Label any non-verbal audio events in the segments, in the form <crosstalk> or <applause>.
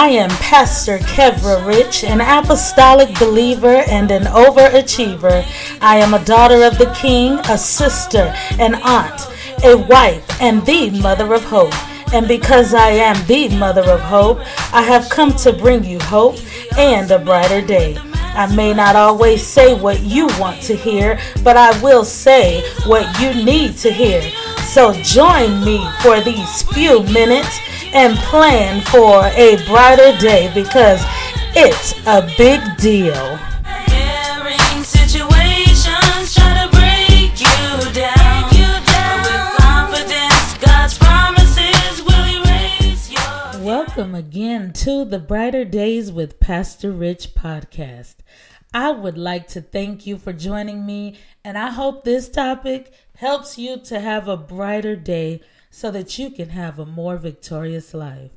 I am Pastor Kevra Rich, an apostolic believer and an overachiever. I am a daughter of the King, a sister, an aunt, a wife, and the mother of hope. And because I am the mother of hope, I have come to bring you hope and a brighter day. I may not always say what you want to hear, but I will say what you need to hear. So join me for these few minutes and plan for a brighter day because it's a big deal. Welcome again to the Brighter Days with Pastor Rich podcast. I would like to thank you for joining me, and I hope this topic helps you to have a brighter day so that you can have a more victorious life.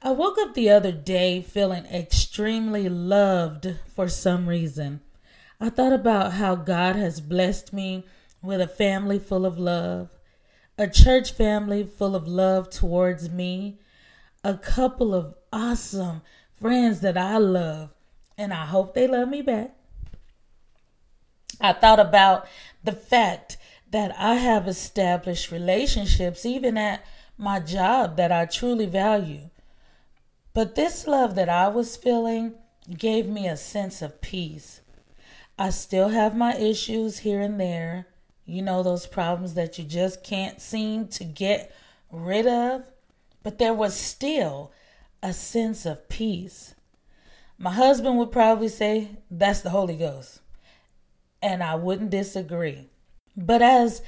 I woke up the other day feeling extremely loved for some reason. I thought about how God has blessed me with a family full of love, a church family full of love towards me, a couple of awesome friends that I love, and I hope they love me back. I thought about the fact that I have established relationships, even at my job, that I truly value. But this love that I was feeling gave me a sense of peace. I still have my issues here and there. You know, those problems that you just can't seem to get rid of but there was still a sense of peace. My husband would probably say that's the Holy Ghost, and I wouldn't disagree. But as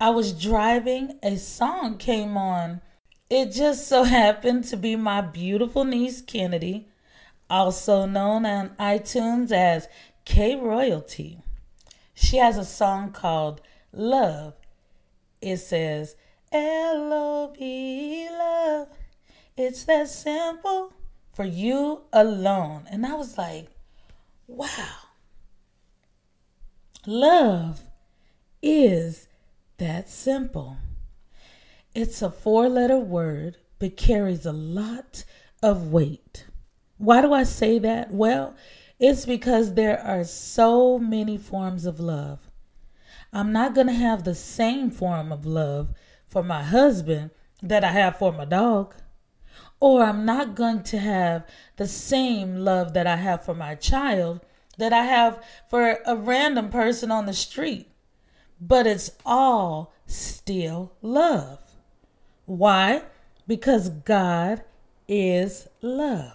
I was driving, a song came on. It just so <laughs> happened to be my beautiful niece Kennedy, also known on iTunes as K Royalty. She has a song called Love. It says, L O V love. It's that simple for you alone. And I was like, wow. Love is that simple. It's a four letter word, but carries a lot of weight. Why do I say that? Well, it's because there are so many forms of love. I'm not going to have the same form of love for my husband that I have for my dog. Or I'm not going to have the same love that I have for my child that I have for a random person on the street. But it's all still love. Why? Because God is love.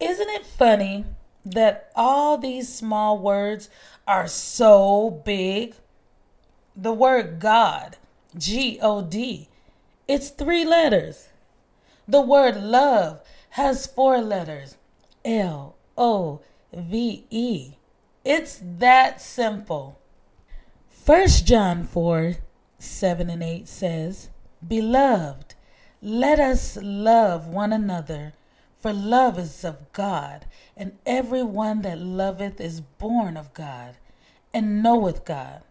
Isn't it funny that all these small words are so big? The word God G O D. It's three letters. The word love has four letters L O V E. It's that simple. 1 John 4 7 and 8 says, Beloved, let us love one another, for love is of God, and every one that loveth is born of God, and knoweth God.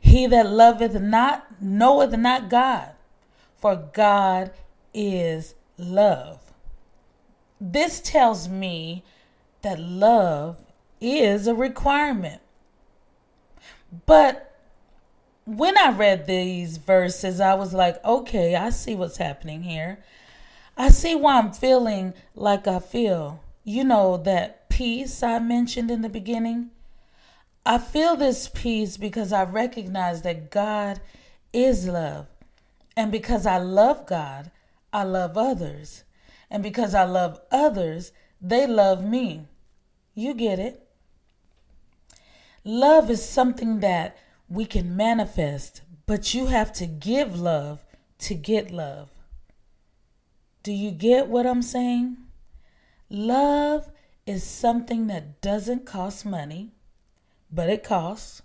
He that loveth not knoweth not God, for God is love. This tells me that love is a requirement. But when I read these verses, I was like, okay, I see what's happening here. I see why I'm feeling like I feel. You know, that peace I mentioned in the beginning. I feel this peace because I recognize that God is love. And because I love God, I love others. And because I love others, they love me. You get it? Love is something that we can manifest, but you have to give love to get love. Do you get what I'm saying? Love is something that doesn't cost money but it costs.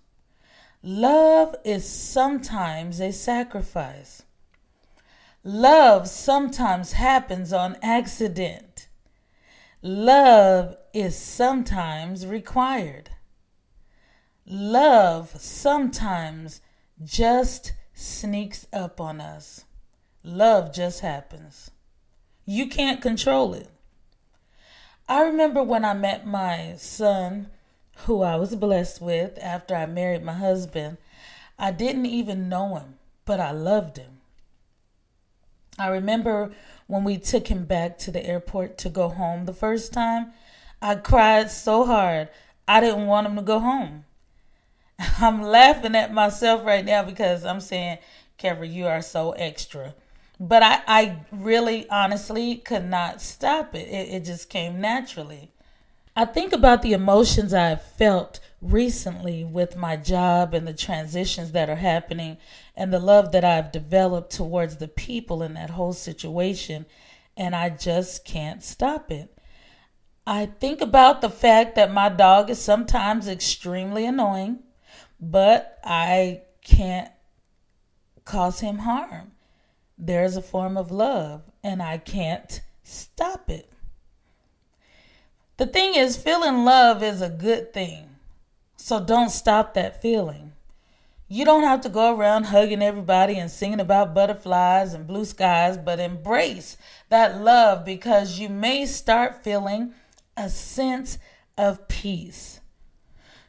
Love is sometimes a sacrifice. Love sometimes happens on accident. Love is sometimes required. Love sometimes just sneaks up on us. Love just happens. You can't control it. I remember when I met my son, who I was blessed with after I married my husband. I didn't even know him, but I loved him. I remember when we took him back to the airport to go home the first time, I cried so hard. I didn't want him to go home. <laughs> I'm laughing at myself right now because I'm saying, Kevin, you are so extra. But I, I really honestly could not stop it. it. It just came naturally. I think about the emotions I've felt recently with my job and the transitions that are happening and the love that I've developed towards the people in that whole situation, and I just can't stop it. I think about the fact that my dog is sometimes extremely annoying, but I can't cause him harm. There's a form of love, and I can't stop it. The thing is, feeling love is a good thing. So don't stop that feeling. You don't have to go around hugging everybody and singing about butterflies and blue skies, but embrace that love because you may start feeling a sense of peace.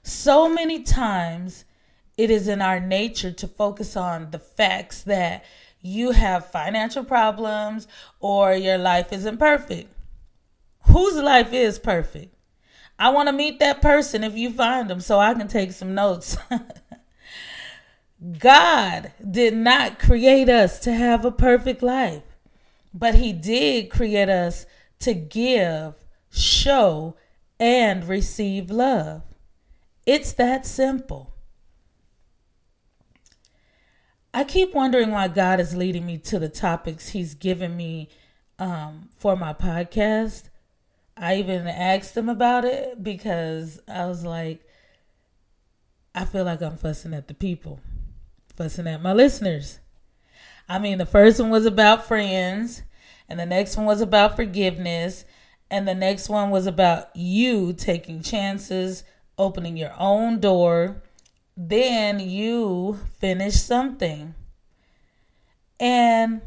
So many times it is in our nature to focus on the facts that you have financial problems or your life isn't perfect. Whose life is perfect? I want to meet that person if you find them so I can take some notes. <laughs> God did not create us to have a perfect life, but He did create us to give, show, and receive love. It's that simple. I keep wondering why God is leading me to the topics He's given me um, for my podcast. I even asked him about it because I was like, I feel like I'm fussing at the people, fussing at my listeners. I mean, the first one was about friends, and the next one was about forgiveness, and the next one was about you taking chances, opening your own door. Then you finish something. And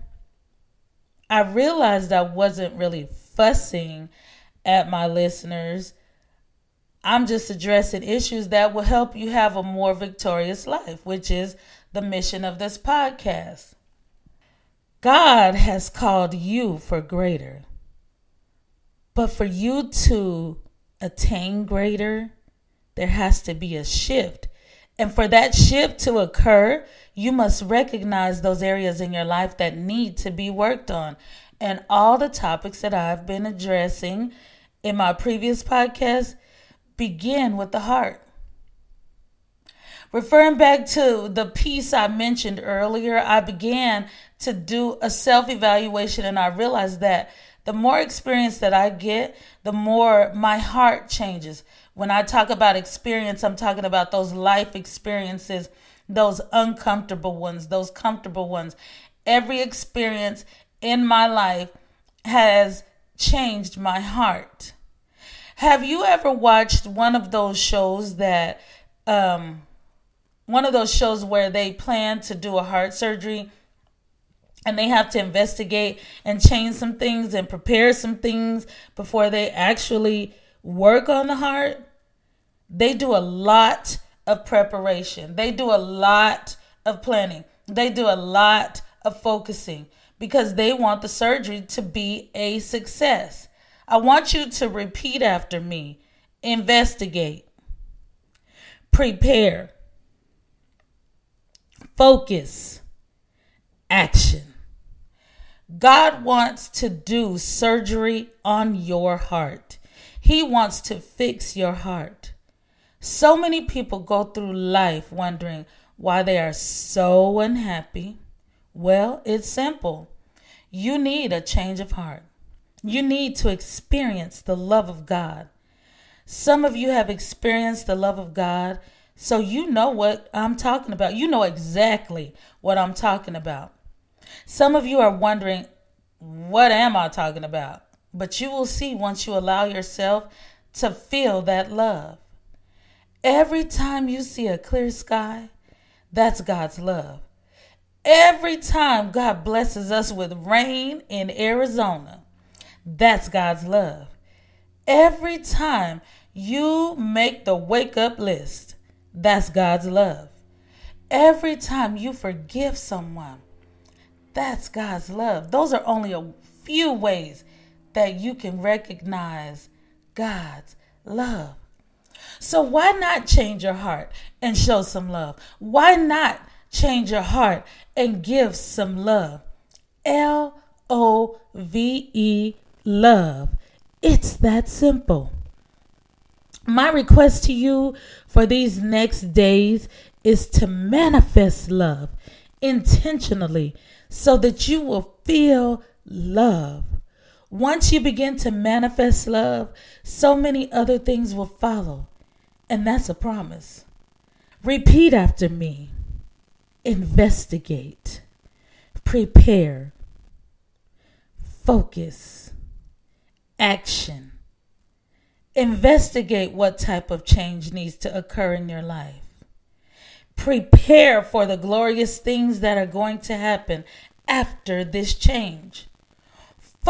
I realized I wasn't really fussing at my listeners. I'm just addressing issues that will help you have a more victorious life, which is the mission of this podcast. God has called you for greater. But for you to attain greater, there has to be a shift. And for that shift to occur, you must recognize those areas in your life that need to be worked on. And all the topics that I've been addressing in my previous podcast begin with the heart. Referring back to the peace I mentioned earlier, I began to do a self evaluation and I realized that the more experience that I get, the more my heart changes. When I talk about experience, I'm talking about those life experiences, those uncomfortable ones, those comfortable ones. Every experience in my life has changed my heart. Have you ever watched one of those shows that, um, one of those shows where they plan to do a heart surgery and they have to investigate and change some things and prepare some things before they actually work on the heart? They do a lot of preparation, they do a lot of planning, they do a lot of focusing because they want the surgery to be a success. I want you to repeat after me investigate, prepare, focus, action. God wants to do surgery on your heart. He wants to fix your heart. So many people go through life wondering why they are so unhappy well, it's simple. You need a change of heart. You need to experience the love of God. Some of you have experienced the love of God, so you know what I'm talking about. You know exactly what I'm talking about. Some of you are wondering, what am I talking about? But you will see once you allow yourself to feel that love. Every time you see a clear sky, that's God's love. Every time God blesses us with rain in Arizona, That's God's love. Every time you make the wake up list, that's God's love. Every time you forgive someone, that's God's love. Those are only a few ways that you can recognize God's love. So, why not change your heart and show some love? Why not change your heart and give some love? L O V E, love. It's that simple. My request to you for these next days is to manifest love intentionally so that you will feel love. Once you begin to manifest love, so many other things will follow. And that's a promise. Repeat after me investigate, prepare, focus, action. Investigate what type of change needs to occur in your life. Prepare for the glorious things that are going to happen after this change.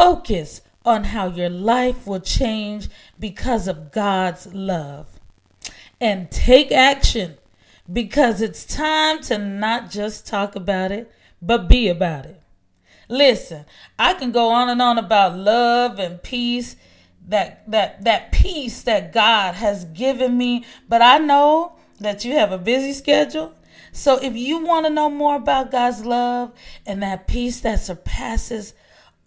Focus on how your life will change because of God's love. And take action because it's time to not just talk about it, but be about it. Listen, I can go on and on about love and peace, that that that peace that God has given me, but I know that you have a busy schedule. So if you want to know more about God's love and that peace that surpasses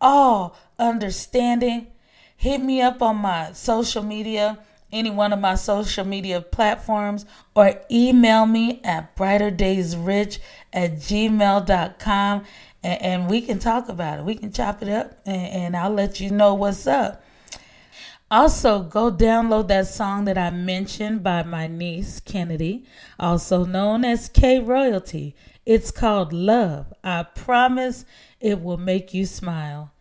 all understanding, hit me up on my social media, any one of my social media platforms, or email me at brighterdaysrich at gmail.com and, and we can talk about it. We can chop it up and, and I'll let you know what's up. Also, go download that song that I mentioned by my niece Kennedy, also known as K Royalty. It's called Love. I promise it will make you smile.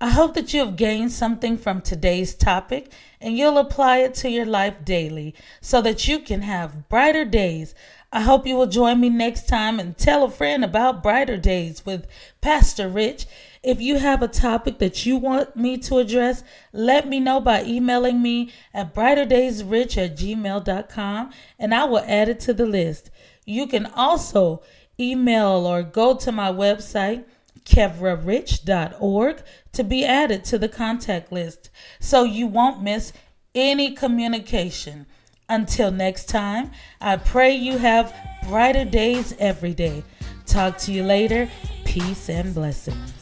I hope that you have gained something from today's topic and you'll apply it to your life daily so that you can have brighter days. I hope you will join me next time and tell a friend about Brighter Days with Pastor Rich. If you have a topic that you want me to address, let me know by emailing me at brighterdaysrich at gmail.com and I will add it to the list. You can also email or go to my website, kevrarich.org, to be added to the contact list so you won't miss any communication. Until next time, I pray you have brighter days every day. Talk to you later. Peace and blessings.